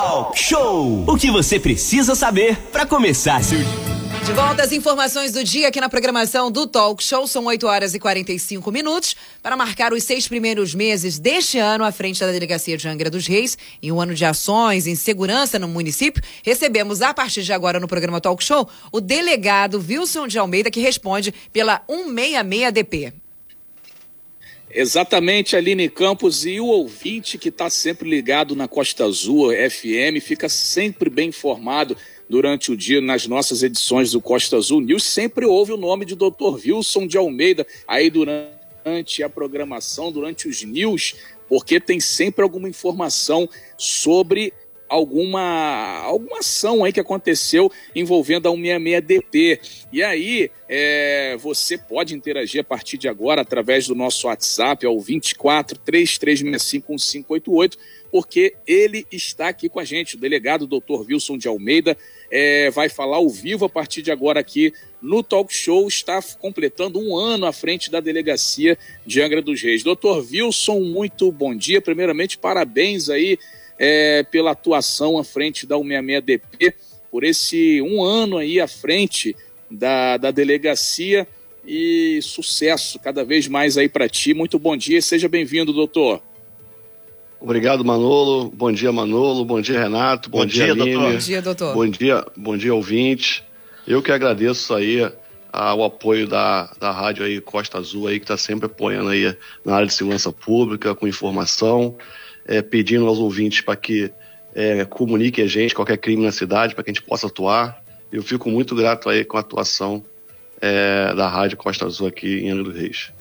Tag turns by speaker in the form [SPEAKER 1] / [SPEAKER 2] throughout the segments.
[SPEAKER 1] Talk Show! O que você precisa saber para começar seu.
[SPEAKER 2] De volta às informações do dia aqui na programação do Talk Show. São 8 horas e 45 minutos para marcar os seis primeiros meses deste ano à frente da Delegacia de Angra dos Reis. Em um ano de ações em segurança no município, recebemos a partir de agora no programa Talk Show o delegado Wilson de Almeida, que responde pela 166DP.
[SPEAKER 3] Exatamente, Aline Campos. E o ouvinte que está sempre ligado na Costa Azul FM fica sempre bem informado durante o dia nas nossas edições do Costa Azul News. Sempre ouve o nome de Dr. Wilson de Almeida aí durante a programação, durante os news, porque tem sempre alguma informação sobre alguma, alguma ação aí que aconteceu envolvendo a 166DP. E aí, é, você pode interagir a partir de agora através do nosso WhatsApp, ao 24 3365 1588, porque ele está aqui com a gente, o delegado Dr. Wilson de Almeida, é, vai falar ao vivo a partir de agora aqui no Talk Show, está completando um ano à frente da delegacia de Angra dos Reis. Doutor Wilson, muito bom dia. Primeiramente, parabéns aí é, pela atuação à frente da 166DP, por esse um ano aí à frente da, da delegacia e sucesso cada vez mais aí para ti. Muito bom dia, seja bem-vindo, doutor.
[SPEAKER 4] Obrigado, Manolo. Bom dia, Manolo. Bom dia, Renato. Bom, bom dia, dia doutor.
[SPEAKER 2] Bom dia, doutor.
[SPEAKER 4] Bom dia, bom dia, ouvinte. Eu que agradeço aí o apoio da, da rádio aí Costa Azul aí que está sempre apoiando aí na área de segurança pública com informação é, pedindo aos ouvintes para que é, comuniquem a gente qualquer crime na cidade, para que a gente possa atuar. Eu fico muito grato aí com a atuação é, da Rádio Costa Azul aqui em Angra dos Reis.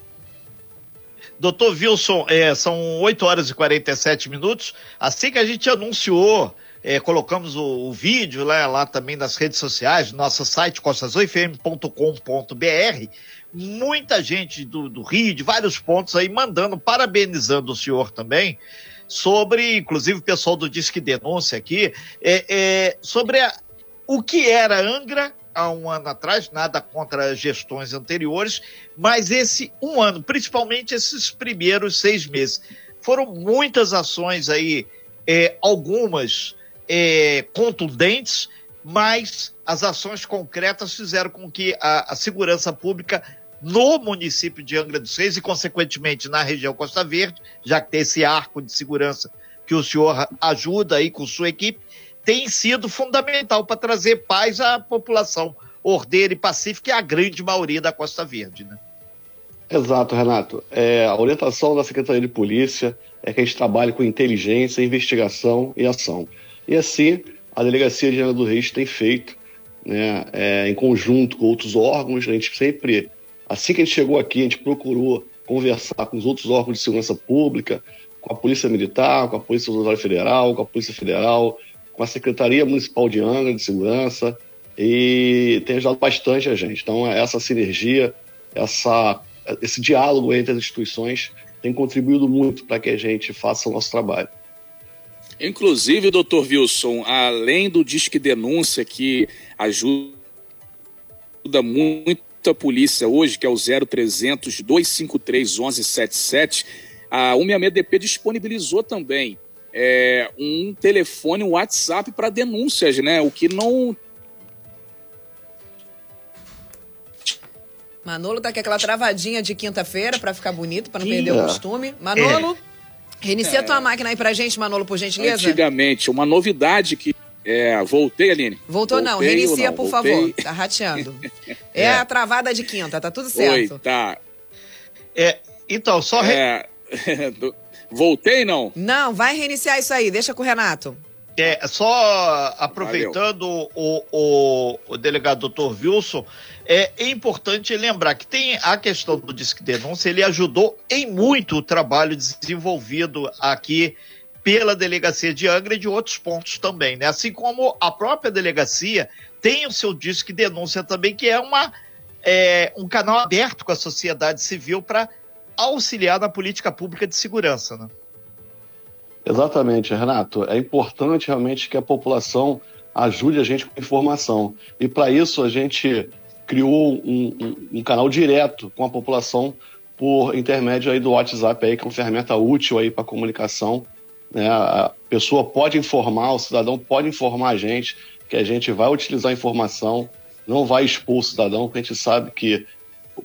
[SPEAKER 5] Doutor Wilson, é, são 8 horas e 47 minutos. Assim que a gente anunciou, é, colocamos o, o vídeo lá, lá, também nas redes sociais, no nosso site costasofm.com.br, muita gente do, do Rio, de vários pontos aí, mandando, parabenizando o senhor também sobre, inclusive o pessoal do Disque Denúncia aqui, é, é, sobre a, o que era Angra há um ano atrás, nada contra gestões anteriores, mas esse um ano, principalmente esses primeiros seis meses. Foram muitas ações aí, é, algumas é, contundentes, mas as ações concretas fizeram com que a, a segurança pública no município de Angra dos Reis e, consequentemente, na região Costa Verde, já que tem esse arco de segurança que o senhor ajuda aí com sua equipe, tem sido fundamental para trazer paz à população ordeira e pacífica, que é a grande maioria da Costa Verde, né?
[SPEAKER 4] Exato, Renato. É, a orientação da Secretaria de Polícia é que a gente trabalhe com inteligência, investigação e ação. E assim, a Delegacia de Angra do Reis tem feito, né, é, em conjunto com outros órgãos, a gente sempre Assim que a gente chegou aqui, a gente procurou conversar com os outros órgãos de segurança pública, com a Polícia Militar, com a Polícia Federal, com a Polícia Federal, com a Secretaria Municipal de Angra de Segurança e tem ajudado bastante a gente. Então, essa sinergia, essa, esse diálogo entre as instituições tem contribuído muito para que a gente faça o nosso trabalho.
[SPEAKER 3] Inclusive, doutor Wilson, além do Disque Denúncia, que ajuda muito a polícia hoje, que é o 0300 253 1177, a 166DP disponibilizou também é, um telefone, um WhatsApp para denúncias, né? O que não.
[SPEAKER 2] Manolo tá com aquela travadinha de quinta-feira para ficar bonito, para não perder o costume. Manolo, é. reinicia é. tua máquina aí pra gente, Manolo, por gentileza.
[SPEAKER 3] Antigamente, uma novidade que é, voltei, Aline.
[SPEAKER 2] Voltou voltei não, reinicia, não? por voltei. favor. Tá rateando. É, é, a travada de quinta, tá tudo certo.
[SPEAKER 3] Oi, tá.
[SPEAKER 5] É, então, só. Re... É,
[SPEAKER 3] voltei, não?
[SPEAKER 2] Não, vai reiniciar isso aí, deixa com o Renato.
[SPEAKER 5] É, só aproveitando o, o, o, delegado doutor Wilson, é, é, importante lembrar que tem a questão do Disque Denúncia, ele ajudou em muito o trabalho desenvolvido aqui pela delegacia de Angra e de outros pontos também, né? Assim como a própria delegacia tem o seu disque denúncia também, que é, uma, é um canal aberto com a sociedade civil para auxiliar na política pública de segurança, né?
[SPEAKER 4] Exatamente, Renato. É importante realmente que a população ajude a gente com informação. E para isso a gente criou um, um, um, canal direto com a população por intermédio aí do WhatsApp aí, que é uma ferramenta útil aí para comunicação Né? A pessoa pode informar, o cidadão pode informar a gente que a gente vai utilizar a informação, não vai expor o cidadão, porque a gente sabe que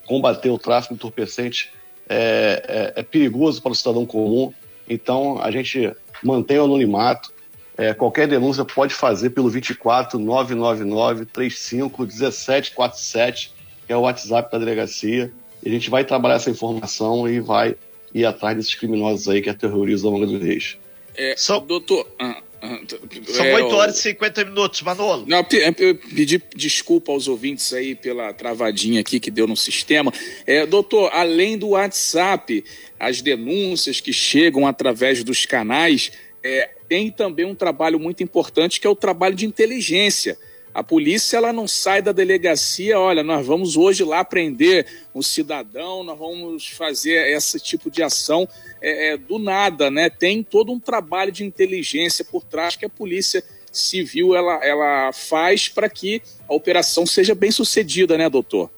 [SPEAKER 4] combater o tráfico entorpecente é, é, é perigoso para o cidadão comum. Então, a gente mantém o anonimato. É, qualquer denúncia pode fazer pelo 24 999 35 1747, que é o WhatsApp da delegacia. E a gente vai trabalhar essa informação e vai ir atrás desses criminosos aí que aterrorizam a Manga dos Reis.
[SPEAKER 3] É. Doutor, ah, ah,
[SPEAKER 5] são é, 8 horas e 50 minutos, Manolo.
[SPEAKER 3] Não, eu pedi desculpa aos ouvintes aí pela travadinha aqui que deu no sistema. É, doutor, além do WhatsApp, as denúncias que chegam através dos canais, é, tem também um trabalho muito importante que é o trabalho de inteligência. A polícia ela não sai da delegacia, olha, nós vamos hoje lá prender o cidadão, nós vamos fazer esse tipo de ação é, é, do nada, né? Tem todo um trabalho de inteligência por trás que a polícia civil ela, ela faz para que a operação seja bem sucedida, né, doutor?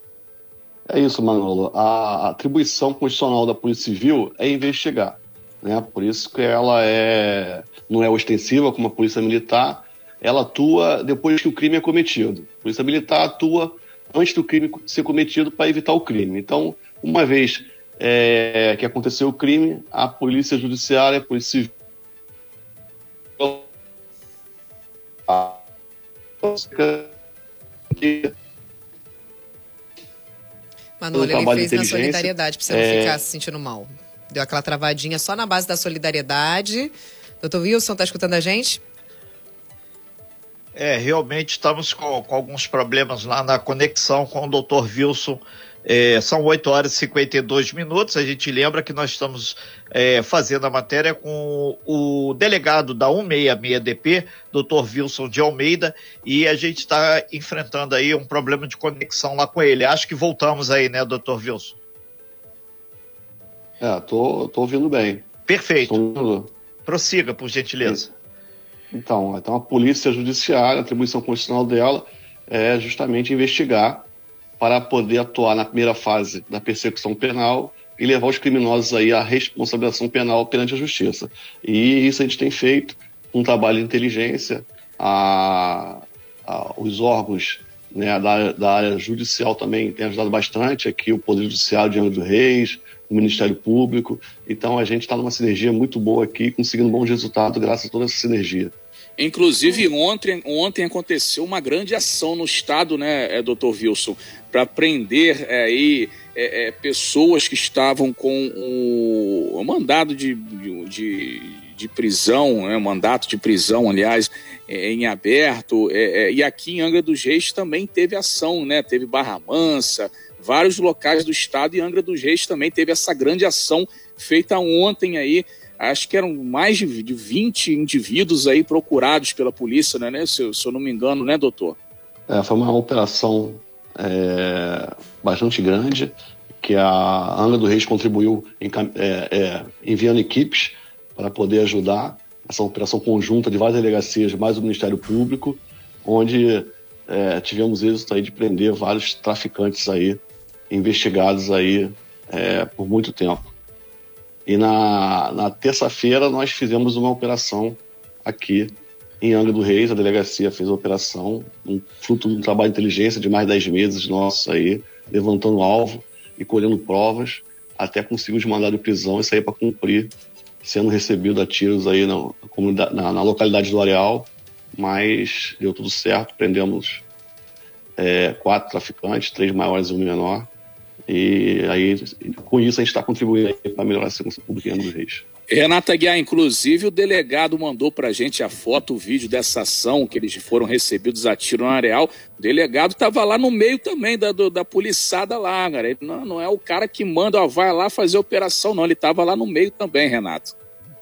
[SPEAKER 4] É isso, Manolo. A atribuição constitucional da Polícia Civil é investigar. Né? Por isso que ela é, não é ostensiva como a Polícia Militar, ela atua depois que o crime é cometido. A Polícia Militar atua antes do crime ser cometido para evitar o crime. Então, uma vez é, que aconteceu o crime, a Polícia Judiciária, a Polícia Civil.
[SPEAKER 2] Manoel, ele fez na solidariedade, para você não é... ficar se sentindo mal. Deu aquela travadinha só na base da solidariedade. Doutor Wilson, está escutando a gente?
[SPEAKER 5] É, realmente estamos com, com, alguns problemas lá na conexão com o Dr. Wilson. É, são 8 horas e 52 minutos. A gente lembra que nós estamos é, fazendo a matéria com o delegado da 166DP, Dr. Wilson de Almeida, e a gente está enfrentando aí um problema de conexão lá com ele. Acho que voltamos aí, né, Dr. Wilson?
[SPEAKER 4] É, tô, tô ouvindo bem.
[SPEAKER 5] Perfeito. Ouvindo... Prossiga, por gentileza.
[SPEAKER 4] Então, então a polícia judiciária, a atribuição constitucional dela é justamente investigar para poder atuar na primeira fase da persecução penal e levar os criminosos aí à responsabilização penal perante a justiça. E isso a gente tem feito um trabalho de inteligência, a, a, os órgãos né, da, da, área judicial também têm ajudado bastante, aqui o Poder Judiciário de Angra dos Reis, o Ministério Público. Então a gente está numa sinergia muito boa aqui, conseguindo bons resultados graças a toda essa sinergia.
[SPEAKER 3] Inclusive, ontem, ontem aconteceu uma grande ação no Estado, né, é, doutor Wilson, para prender é, aí, é, é, pessoas que estavam com o, o mandado de, de, de prisão, né, mandato de prisão, aliás, é, em aberto. É, e aqui em Angra dos Reis também teve ação, né? Teve Barra Mansa, vários locais do estado e Angra dos Reis também teve essa grande ação feita ontem aí. Acho que eram mais de, 20 indivíduos aí procurados pela polícia, né, né se, se eu não me engano, né, doutor?
[SPEAKER 4] É, foi uma operação é, bastante grande, que a Angra dos Reis contribuiu em, é, é, enviando equipes para poder ajudar essa operação conjunta de várias delegacias, mais o Ministério Público, onde é, tivemos êxito aí de prender vários traficantes aí investigados aí é, por muito tempo. E na, na terça-feira nós fizemos uma operação aqui em Angra do Reis, a delegacia fez a operação, um fruto de um trabalho de inteligência de mais de 10 meses nossos aí, levantando alvo e colhendo provas, até conseguimos mandar de prisão e sair para cumprir, sendo recebido a tiros aí na, na, na, localidade do Areal, mas deu tudo certo, prendemos é, quatro traficantes, três maiores e um menor, e aí, com isso, a gente está contribuindo para melhorar a segurança pública em Reis.
[SPEAKER 3] Renata Guiar, inclusive, o delegado mandou para a gente a foto, o vídeo dessa ação que eles foram recebidos a tiro no areal. O delegado estava lá no meio também da, do, da poliçada lá, cara. Ele não, não é o cara que manda, ó, vai lá fazer operação, não. Ele estava lá no meio também, Renato.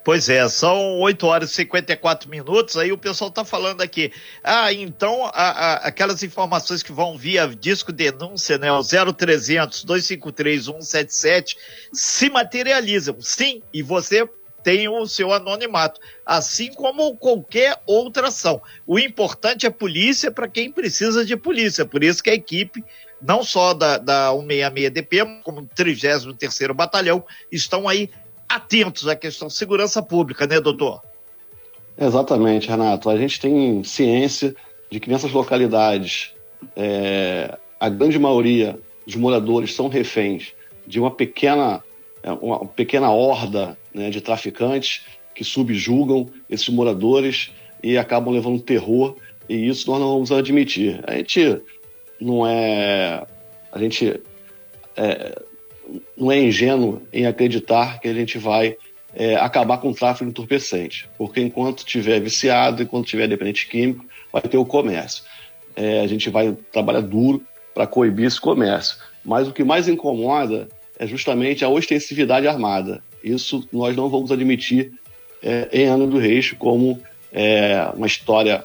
[SPEAKER 5] Pois é, são 8 horas e 54 minutos. Aí o pessoal está falando aqui. Ah, então a, a, aquelas informações que vão via disco denúncia, né? O 0300 253 177 se materializam. Sim, e você tem o seu anonimato, assim como qualquer outra ação. O importante é polícia para quem precisa de polícia. Por isso que a equipe não só da, da 166DP, como do 33º Batalhão, estão aí atentos à questão segurança pública, né, doutor?
[SPEAKER 4] Exatamente, Renato. A gente tem ciência de que nessas localidades é, a grande maioria dos moradores são reféns de uma pequena, é, uma pequena horda né, de traficantes que subjugam esses moradores e acabam levando terror e isso nós não vamos admitir. A gente não é a gente é, não é ingênuo em acreditar que a gente vai é, acabar com o tráfico entorpecente, porque enquanto tiver viciado, enquanto tiver dependente químico, vai ter o comércio. É, a gente vai trabalhar duro para coibir esse comércio. Mas o que mais incomoda é justamente a ostensividade armada. Isso nós não vamos admitir é, em Ano do Reis como é, uma história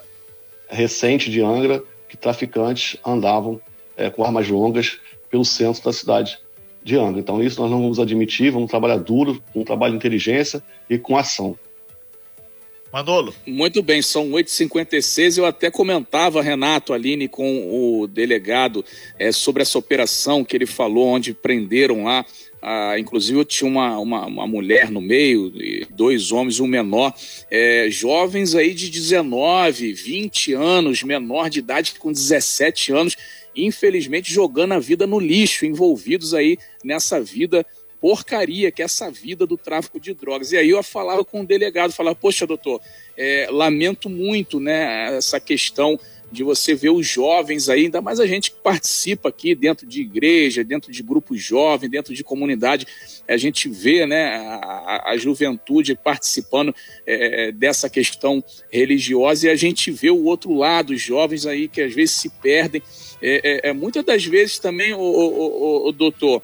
[SPEAKER 4] recente de Angra que traficantes andavam é, com armas longas pelo centro da cidade de Angra. Então, isso nós não vamos admitir, vamos trabalhar duro, com um trabalho de inteligência e com ação.
[SPEAKER 3] Manolo. Muito bem, são 8h56. Eu até comentava, Renato, Aline, com o delegado é, sobre essa operação que ele falou, onde prenderam lá. Ah, inclusive, eu tinha uma, uma, uma, mulher no meio, dois homens um menor, é, jovens aí de 19, 20 anos, menor de idade com 17 anos infelizmente jogando a vida no lixo, envolvidos aí nessa vida porcaria que é essa vida do tráfico de drogas. E aí eu falava com o delegado, falava, poxa, doutor, é, lamento muito né, essa questão de você ver os jovens aí, ainda mais a gente que participa aqui dentro de igreja, dentro de grupos jovens, dentro de comunidade, a gente vê né, a, a juventude participando é, dessa questão religiosa e a gente vê o outro lado, os jovens aí que às vezes se perdem é, é, é, muitas das vezes também, o, o, o, o doutor,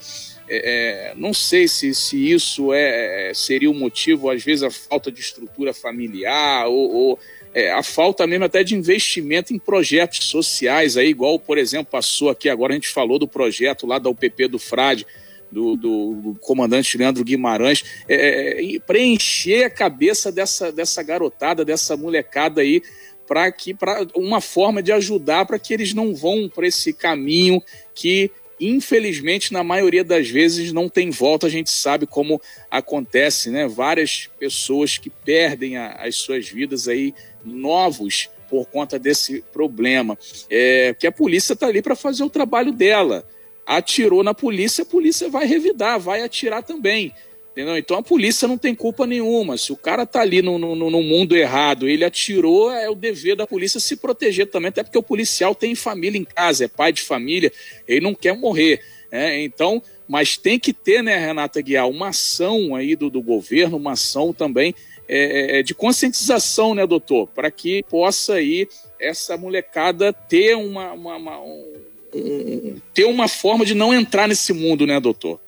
[SPEAKER 3] é, é, não sei se, se isso é, seria o motivo, às vezes a falta de estrutura familiar ou, ou é, a falta mesmo até de investimento em projetos sociais, aí, igual, por exemplo, passou aqui agora, a gente falou do projeto lá da UPP do Frade, do, do, comandante Leandro Guimarães, é, preencher a cabeça dessa, dessa garotada, dessa molecada aí, para que para uma forma de ajudar para que eles não vão para esse caminho que infelizmente na maioria das vezes não tem volta. A gente sabe como acontece né? Várias pessoas que perdem a, as suas vidas aí novos por conta desse problema. É que a polícia está ali para fazer o trabalho dela. Atirou na polícia a polícia vai revidar vai atirar também Entendeu? Então a polícia não tem culpa nenhuma. Se o cara tá ali no, no, no, mundo errado, ele atirou, é o dever da polícia se proteger também, até porque o policial tem família em casa, é pai de família, ele não quer morrer. Né? Então, mas tem que ter, né, Renata Guiar, uma ação aí do, do governo, uma ação também é, é, é de conscientização, né, doutor? Para que possa aí essa molecada ter uma, uma, uma um, um, ter uma forma de não entrar nesse mundo, né, doutor?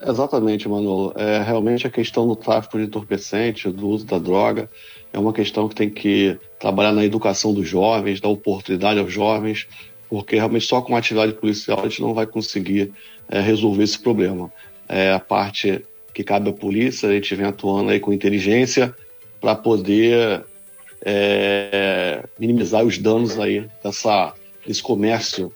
[SPEAKER 4] Exatamente, Manolo. É, realmente a questão do tráfico de entorpecente, do uso da droga, é uma questão que tem que trabalhar na educação dos jovens, dar oportunidade aos jovens, porque realmente só com a atividade policial a gente não vai conseguir é, resolver esse problema. É a parte que cabe à polícia, a gente vem atuando aí com inteligência para poder é, minimizar os danos aí dessa, desse comércio,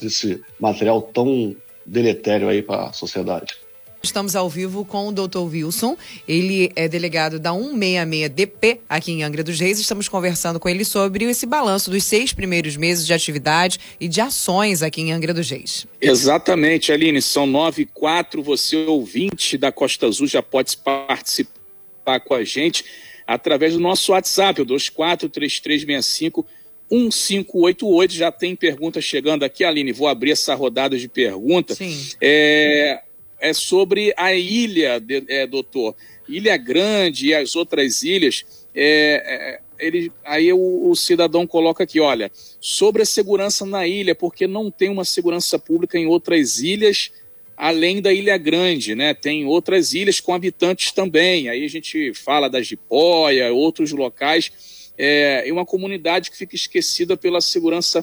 [SPEAKER 4] desse material tão deletério aí para a sociedade.
[SPEAKER 2] Estamos ao vivo com o Dr. Wilson. Ele é delegado da 166DP aqui em Angra dos Reis. Estamos conversando com ele sobre esse balanço dos seis primeiros meses de atividade e de ações aqui em Angra dos Reis.
[SPEAKER 3] Exatamente, Aline. São nove e quatro. Você, ouvinte da Costa Azul, já pode participar com a gente através do nosso WhatsApp, o 243365 1588. Já tem perguntas chegando aqui, Aline. Vou abrir essa rodada de perguntas. Sim. É, é sobre a ilha, de, é, doutor. Ilha Grande e as outras ilhas. É, é, ele, aí o, o, cidadão coloca aqui, olha, sobre a segurança na ilha, porque não tem uma segurança pública em outras ilhas, além da Ilha Grande, né? Tem outras ilhas com habitantes também. Aí a gente fala da Jipóia, outros locais, é, e uma comunidade que fica esquecida pela segurança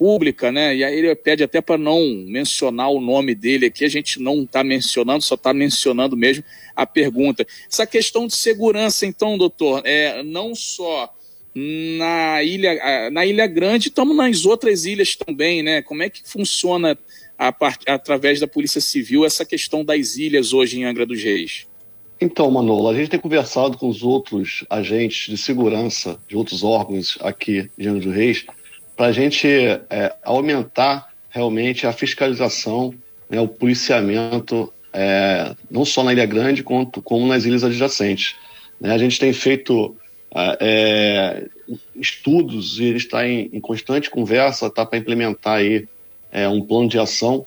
[SPEAKER 3] pública, né? E aí ele pede até para não mencionar o nome dele aqui, a gente não está mencionando, só está mencionando mesmo a pergunta. Essa questão de segurança, então, doutor, é não só na ilha, na Ilha Grande, estamos nas outras ilhas também, né? Como é que funciona a part... através da Polícia Civil essa questão das ilhas hoje em Angra dos Reis?
[SPEAKER 4] Então, Manolo, a gente tem conversado com os outros agentes de segurança de outros órgãos aqui de Angra dos Reis para a gente é, aumentar realmente a fiscalização, né, o policiamento, é, não só na Ilha Grande, quanto, como nas ilhas adjacentes. Né? A gente tem feito é, estudos e ele está em, em constante conversa tá, para implementar aí, é, um plano de ação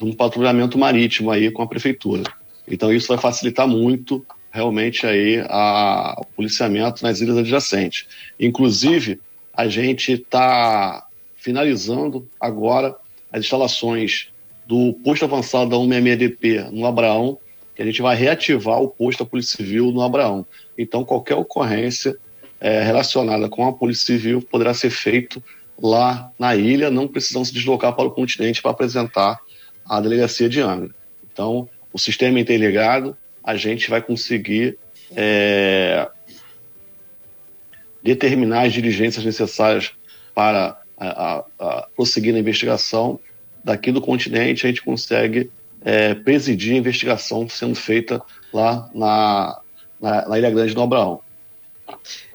[SPEAKER 4] de um patrulhamento marítimo aí com a prefeitura. Então isso vai facilitar muito realmente aí a, o policiamento nas ilhas adjacentes. Inclusive, a gente está finalizando agora as instalações do posto avançado da 166DP no Abraão, que a gente vai reativar o posto da Polícia Civil no Abraão. Então, qualquer ocorrência é, relacionada com a Polícia Civil poderá ser feito lá na ilha, não precisam se deslocar para o continente para apresentar a delegacia de Angra. Então, o sistema interligado, a gente vai conseguir é, determinar as diligências necessárias para a, a, a prosseguir na investigação. Daqui do continente, a gente consegue é, presidir a investigação sendo feita lá na, na, na Ilha Grande do Abraão.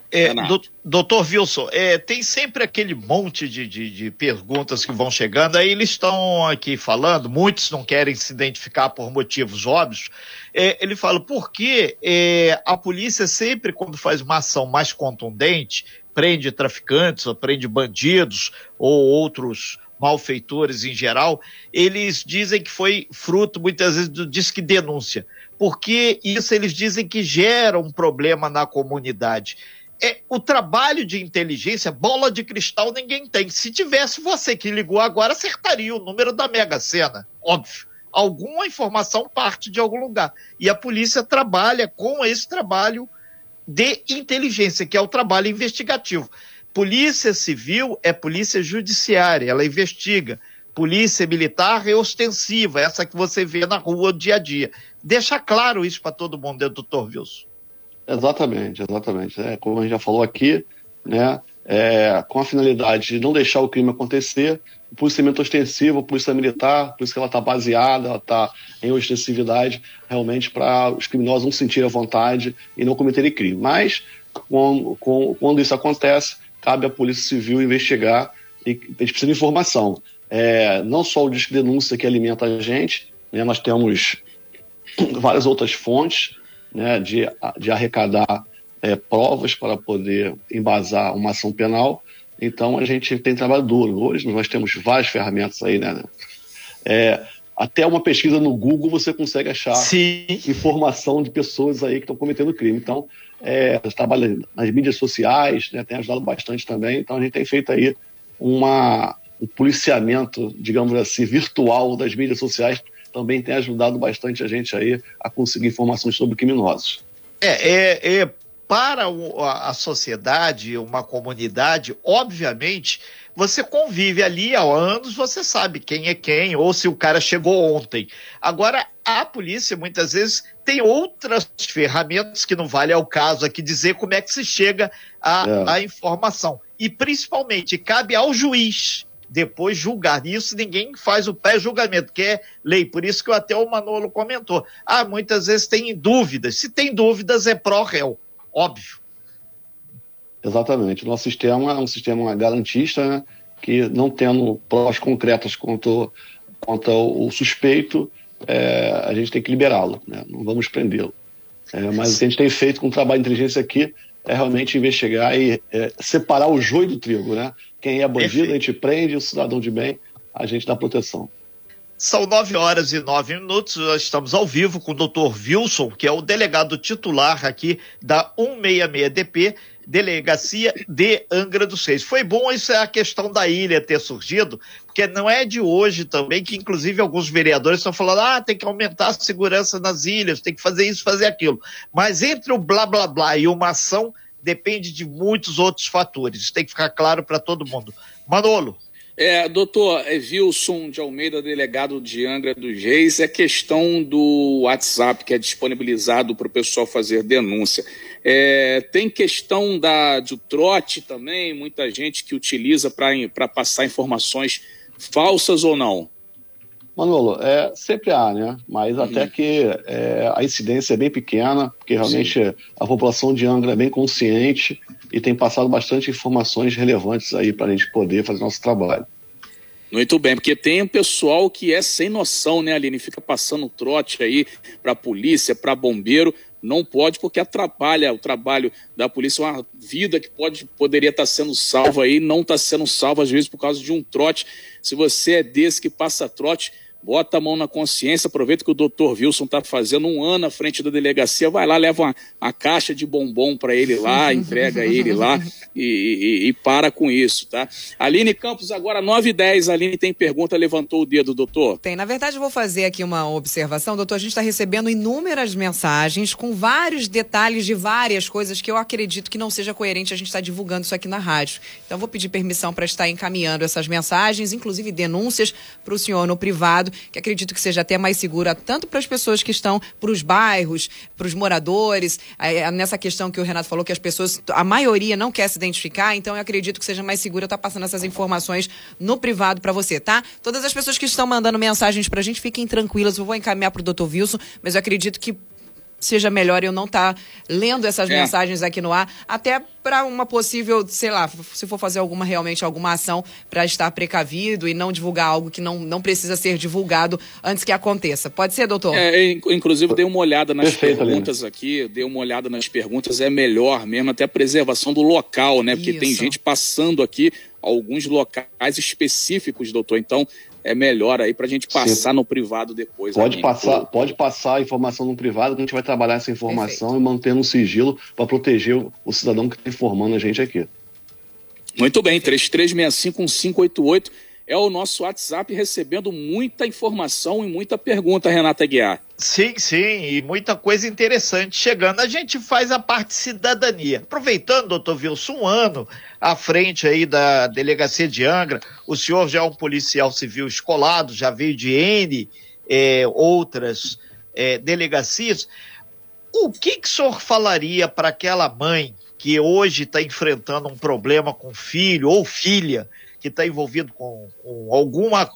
[SPEAKER 5] É, do, doutor Wilson, é, tem sempre aquele monte de, de, de, perguntas que vão chegando, aí eles estão aqui falando, muitos não querem se identificar por motivos óbvios. É, ele fala, por que é, a polícia sempre, quando faz uma ação mais contundente, prende traficantes, ou prende bandidos ou outros malfeitores em geral, eles dizem que foi fruto muitas vezes do disque denúncia, porque isso eles dizem que gera um problema na comunidade é, o trabalho de inteligência, bola de cristal ninguém tem. Se tivesse você que ligou agora, acertaria o número da Mega Sena, óbvio. Alguma informação parte de algum lugar. E a polícia trabalha com esse trabalho de inteligência, que é o trabalho investigativo. Polícia civil é polícia judiciária, ela investiga. Polícia militar é ostensiva, essa que você vê na rua dia a dia. Deixa claro isso para todo mundo, doutor Wilson.
[SPEAKER 4] Exatamente, exatamente. É, como a gente já falou aqui, né, é, com a finalidade de não deixar o crime acontecer, o policiamento ostensivo, a polícia militar, por isso que ela está baseada, ela está em ostensividade, realmente para os criminosos não sentirem a vontade e não cometerem crime. Mas, com, com, quando isso acontece, cabe à Polícia Civil investigar e a gente precisa de informação. É, não só o disco denúncia que alimenta a gente, né, nós temos várias outras fontes, né, de, de arrecadar é, provas para poder embasar uma ação penal. Então a gente tem trabalho duro. Hoje nós temos várias ferramentas aí, né? É, até uma pesquisa no Google você consegue achar Sim. informação de pessoas aí que estão cometendo crime. Então, é, trabalha nas mídias sociais, né, tem ajudado bastante também. Então a gente tem feito aí uma, um policiamento, digamos assim, virtual das mídias sociais também tem ajudado bastante a gente aí a conseguir informações sobre criminosos.
[SPEAKER 5] É, é, é para a sociedade, uma comunidade, obviamente, você convive ali há anos, você sabe quem é quem, ou se o cara chegou ontem. Agora, a polícia muitas vezes tem outras ferramentas que não vale ao caso aqui dizer como é que se chega à é. informação. E principalmente cabe ao juiz depois julgar. Isso ninguém faz o pré-julgamento, que é lei. Por isso que até o Manolo comentou. Ah, muitas vezes tem dúvidas. Se tem dúvidas, é pró-réu. Óbvio.
[SPEAKER 4] Exatamente. O nosso sistema é um sistema garantista, né, que não tendo provas concretas quanto, quanto ao suspeito, é, a gente tem que liberá-lo, né? não vamos prendê-lo. É, mas o que a gente tem feito com o trabalho de inteligência aqui é realmente investigar e é, separar o joio do trigo, né? Quem é bandido, Perfeito. a gente prende, o cidadão de bem, a gente dá proteção.
[SPEAKER 5] São nove horas e nove minutos, nós estamos ao vivo com o doutor Wilson, que é o delegado titular aqui da 166DP, Delegacia de Angra dos Reis. Foi bom isso é a questão da ilha ter surgido, porque não é de hoje também que, inclusive, alguns vereadores estão falando: ah, tem que aumentar a segurança nas ilhas, tem que fazer isso, fazer aquilo. Mas entre o blá blá blá e uma ação depende de muitos outros fatores. Isso tem que ficar claro para todo mundo. Manolo.
[SPEAKER 3] É, doutor Wilson de Almeida, delegado de Angra dos Reis, é questão do WhatsApp que é disponibilizado para o pessoal fazer denúncia. É, tem questão da, do trote também, muita gente que utiliza para passar informações falsas ou não?
[SPEAKER 4] Manolo, é, sempre há, né? Mas uhum. até que é, a incidência é bem pequena, porque realmente Sim. a população de Angra é bem consciente e tem passado bastante informações relevantes aí para a gente poder fazer nosso trabalho.
[SPEAKER 3] Muito bem, porque tem um pessoal que é sem noção, né, Aline? Fica passando trote aí para polícia, para bombeiro. Não pode porque atrapalha o trabalho da polícia, uma vida que pode, poderia estar sendo salva aí, não está sendo salva às vezes por causa de um trote. Se você é desse que passa trote, bota a mão na consciência, aproveita que o doutor Wilson está fazendo um ano à frente da delegacia, vai lá, leva uma, uma caixa de bombom para ele lá, entrega ele lá e, e, e, para com isso, tá? Aline Campos, agora 9 e 10, Aline tem pergunta, levantou o dedo, doutor.
[SPEAKER 2] Tem, na verdade eu vou fazer aqui uma observação, doutor, a gente está recebendo inúmeras mensagens com vários detalhes de várias coisas que eu acredito que não seja coerente a gente estar tá divulgando isso aqui na rádio. Então vou pedir permissão para estar encaminhando essas mensagens, inclusive denúncias para o senhor no privado, que acredito que seja até mais segura tanto para as pessoas que estão para os bairros, para os moradores, é, nessa questão que o Renato falou que as pessoas, a maioria não quer se identificar, então eu acredito que seja mais segura estar tá passando essas informações no privado para você, tá? Todas as pessoas que estão mandando mensagens para a gente, fiquem tranquilas, eu vou encaminhar para o Dr. Wilson, mas eu acredito que seja melhor eu não estar tá lendo essas é. mensagens aqui no ar, até para uma possível, sei lá, se for fazer alguma realmente alguma ação para estar precavido e não divulgar algo que não, não precisa ser divulgado antes que aconteça. Pode ser, doutor?
[SPEAKER 3] É, inclusive dei uma olhada nas Perfeito, perguntas aqui, dei uma olhada nas perguntas, é melhor mesmo até a preservação do local, né? Porque Isso. tem gente passando aqui alguns locais específicos, doutor. Então, é melhor aí para a gente passar Sim. no privado depois.
[SPEAKER 4] Pode passar, pode passar a informação no privado, que a gente vai trabalhar essa informação Perfeito. e mantendo um sigilo para proteger o, o, cidadão que está informando a gente aqui.
[SPEAKER 3] Muito bem, 33651588 é o nosso WhatsApp recebendo muita informação e muita pergunta, Renata Guiar.
[SPEAKER 5] Sim, sim, e muita coisa interessante chegando. A gente faz a parte cidadania. Aproveitando, doutor Wilson, um ano à frente aí da delegacia de Angra, o senhor já é um policial civil escolado, já veio de N é, outras é, delegacias. O que, que o senhor falaria para aquela mãe que hoje está enfrentando um problema com filho ou filha que está envolvido com, com alguma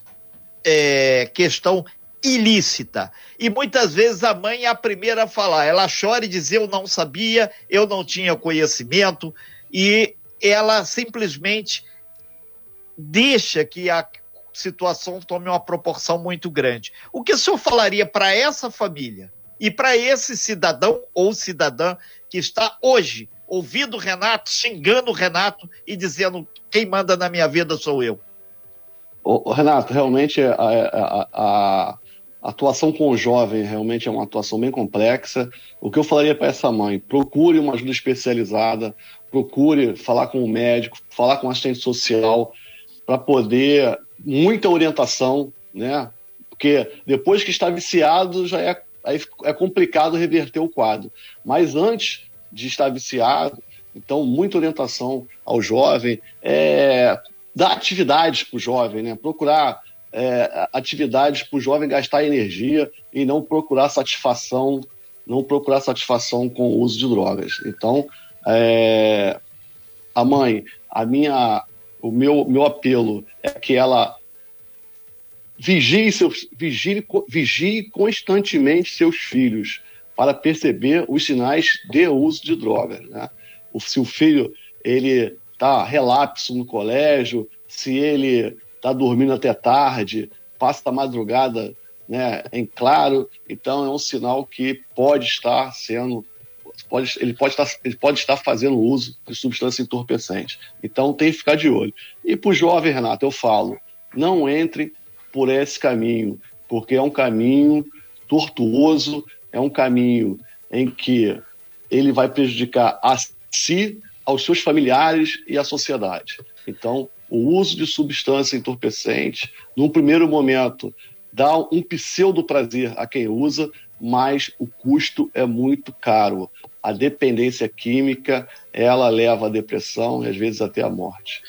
[SPEAKER 5] é, questão ilícita. E muitas vezes a mãe é a primeira a falar. Ela chora e diz: Eu não sabia, eu não tinha conhecimento, e ela simplesmente deixa que a situação tome uma proporção muito grande. O que o senhor falaria para essa família e para esse cidadão ou cidadã que está hoje ouvindo o Renato, xingando o Renato e dizendo quem manda na minha vida sou eu.
[SPEAKER 4] Renato, realmente a, a, a, atuação com o jovem realmente é uma atuação bem complexa. O que eu falaria para essa mãe? Procure uma ajuda especializada, procure falar com o médico, falar com o assistente social, para poder muita orientação, né? Porque depois que está viciado já é, é complicado reverter o quadro. Mas antes de estar viciado. Então, muita orientação ao jovem, é, dar atividades para o jovem, né? procurar é, atividades para o jovem gastar energia e não procurar satisfação, não procurar satisfação com o uso de drogas. Então, é, a mãe, a minha, o meu, meu apelo é que ela vigie, seus, vigie, vigie constantemente seus filhos para perceber os sinais de uso de drogas. Né? Se o filho ele está relapso no colégio, se ele está dormindo até tarde, passa a madrugada né, em claro, então é um sinal que pode estar sendo Pode, ele, pode estar, ele pode estar fazendo uso de substância entorpecente. Então tem que ficar de olho. E para o jovem, Renato, eu falo: não entre por esse caminho, porque é um caminho tortuoso, é um caminho em que ele vai prejudicar a si, aos seus familiares e à sociedade. Então, o uso de substância entorpecente, num primeiro momento, dá um pseudo prazer a quem usa, mas o custo é muito caro. A dependência química, ela leva à depressão e às vezes até à morte.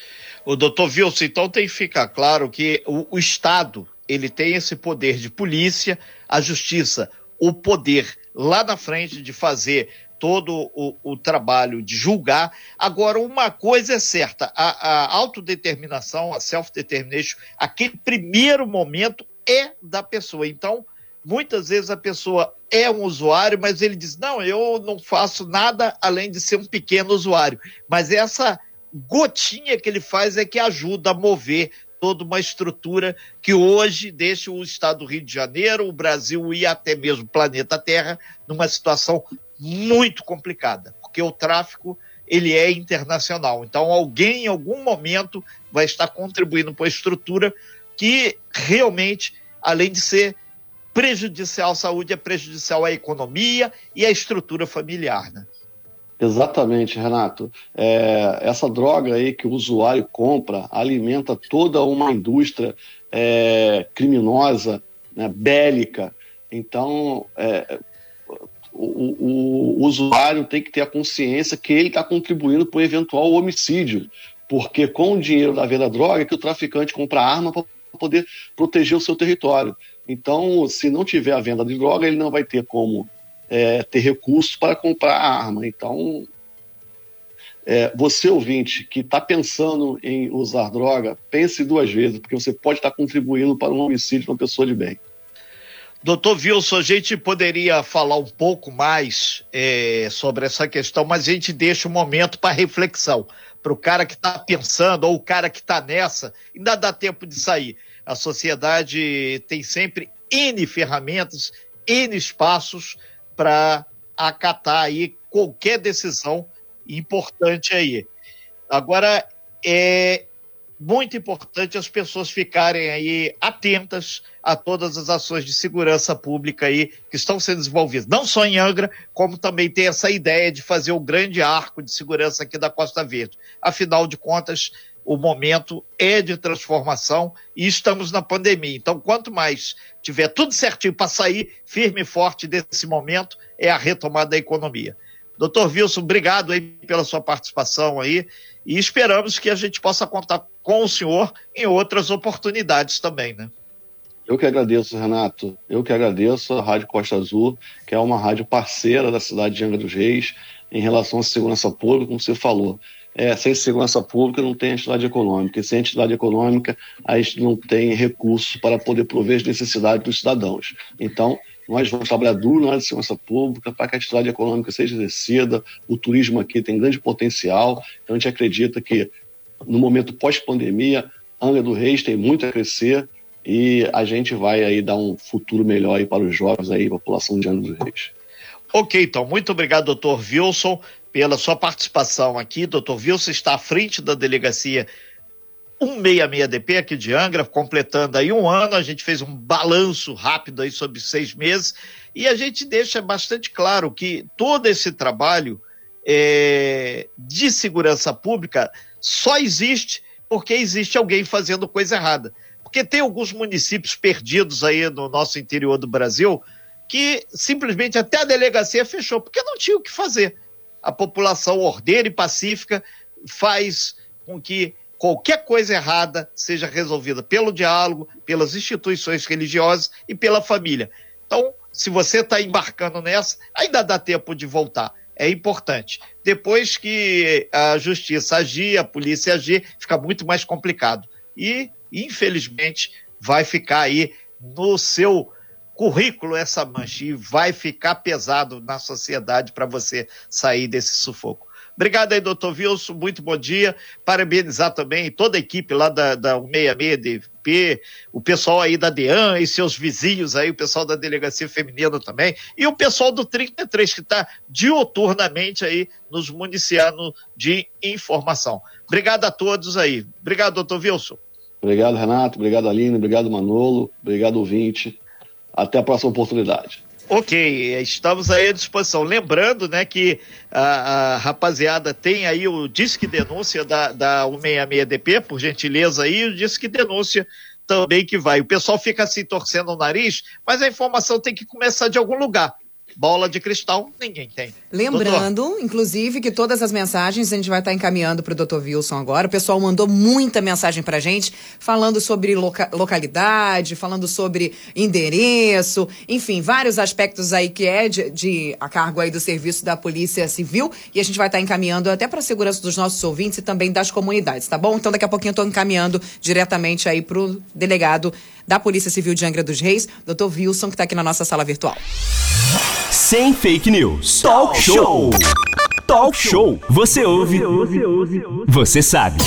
[SPEAKER 5] O doutor Wilson, então tem que ficar claro que o, o Estado ele tem esse poder de polícia, a justiça, o poder lá na frente de fazer todo o, o, trabalho de julgar. Agora, uma coisa é certa: a, a autodeterminação, a self-determination, aquele primeiro momento é da pessoa. Então, muitas vezes a pessoa é um usuário, mas ele diz: não, eu não faço nada além de ser um pequeno usuário. Mas essa gotinha que ele faz é que ajuda a mover toda uma estrutura que hoje deixa o estado do Rio de Janeiro, o Brasil e até mesmo o planeta Terra numa situação muito complicada, porque o tráfico ele é internacional. Então alguém em algum momento vai estar contribuindo para a estrutura que realmente, além de ser prejudicial à saúde, é prejudicial à economia e à estrutura familiar, né?
[SPEAKER 4] Exatamente, Renato. É, essa droga aí que o usuário compra alimenta toda uma indústria é, criminosa, né, bélica. Então, é, o, o, o, usuário tem que ter a consciência que ele está contribuindo para o eventual homicídio, porque com o dinheiro da venda da droga é que o traficante compra arma para poder proteger o seu território. Então, se não tiver a venda de droga, ele não vai ter como é, ter recursos para comprar a arma. Então, é, você ouvinte que está pensando em usar droga, pense duas vezes, porque você pode estar tá contribuindo para um homicídio de uma pessoa de bem.
[SPEAKER 5] Doutor Wilson, a gente poderia falar um pouco mais é, sobre essa questão, mas a gente deixa um momento para reflexão. Para o cara que está pensando ou o cara que está nessa, ainda dá tempo de sair. A sociedade tem sempre N ferramentas, N espaços para acatar aí qualquer decisão importante aí. Agora, é muito importante as pessoas ficarem aí atentas a todas as ações de segurança pública aí que estão sendo desenvolvidas, não só em Angra, como também tem essa ideia de fazer o grande arco de segurança aqui da Costa Verde. Afinal de contas, o momento é de transformação e estamos na pandemia. Então, quanto mais tiver tudo certinho para sair firme e forte desse momento, é a retomada da economia. Doutor Wilson, obrigado aí pela sua participação aí e esperamos que a gente possa contar com o senhor em outras oportunidades também, né?
[SPEAKER 4] Eu que agradeço, Renato. Eu que agradeço a Rádio Costa Azul, que é uma rádio parceira da cidade de Angra dos Reis em relação à segurança pública, como você falou é, sem segurança pública não tem entidade econômica. E sem entidade econômica, a gente não tem recursos para poder prover as necessidades dos cidadãos. Então, nós vamos trabalhar duro na área de segurança pública para que a atividade econômica seja exercida. O turismo aqui tem grande potencial. Então, a gente acredita que no momento pós-pandemia, Angra do Reis tem muito a crescer e a gente vai aí dar um futuro melhor aí para os jovens aí, população de Angra do Reis.
[SPEAKER 5] Ok, então, muito obrigado, doutor Wilson pela sua participação aqui. Doutor Wilson está à frente da delegacia 166DP aqui de Angra, completando aí um ano. A gente fez um balanço rápido aí sobre seis meses e a gente deixa bastante claro que todo esse trabalho é, de segurança pública só existe porque existe alguém fazendo coisa errada. Porque tem alguns municípios perdidos aí no nosso interior do Brasil que simplesmente até a delegacia fechou, porque não tinha o que fazer a população ordeira e pacífica faz com que qualquer coisa errada seja resolvida pelo diálogo, pelas instituições religiosas e pela família. Então, se você está embarcando nessa, ainda dá tempo de voltar. É importante. Depois que a justiça agir, a polícia agir, fica muito mais complicado. E, infelizmente, vai ficar aí no seu currículo essa mancha e vai ficar pesado na sociedade para você sair desse sufoco. Obrigado aí, doutor Wilson, muito bom dia. Parabenizar também toda a equipe lá da, da 166DP, o pessoal aí da DEAN e seus vizinhos aí, o pessoal da Delegacia Feminina também, e o pessoal do 33, que está dioturnamente aí nos municiando de informação. Obrigado a todos aí. Obrigado, doutor Wilson.
[SPEAKER 4] Obrigado, Renato. Obrigado, Aline. Obrigado, Manolo. Obrigado, ouvinte. Até a próxima oportunidade.
[SPEAKER 5] Ok, estamos aí à disposição. Lembrando, né, que a, a rapaziada tem aí o Disque Denúncia da, da 166DP, por gentileza aí, o Disque Denúncia também que vai. O pessoal fica assim torcendo o nariz, mas a informação tem que começar de algum lugar. Bola de cristal, ninguém tem.
[SPEAKER 2] Lembrando, Doutor. inclusive, que todas as mensagens a gente vai estar encaminhando para o Dr. Wilson agora. O pessoal mandou muita mensagem para a gente, falando sobre loca localidade, falando sobre endereço, enfim, vários aspectos aí que é de, de, a cargo aí do serviço da Polícia Civil. E a gente vai estar encaminhando até para a segurança dos nossos ouvintes e também das comunidades, tá bom? Então, daqui a pouquinho eu estou encaminhando diretamente aí para o delegado da Polícia Civil de Angra dos Reis, doutor Wilson, que está aqui na nossa sala virtual.
[SPEAKER 1] Sem fake news. Talk show. Talk show. Você ouve. Você sabe.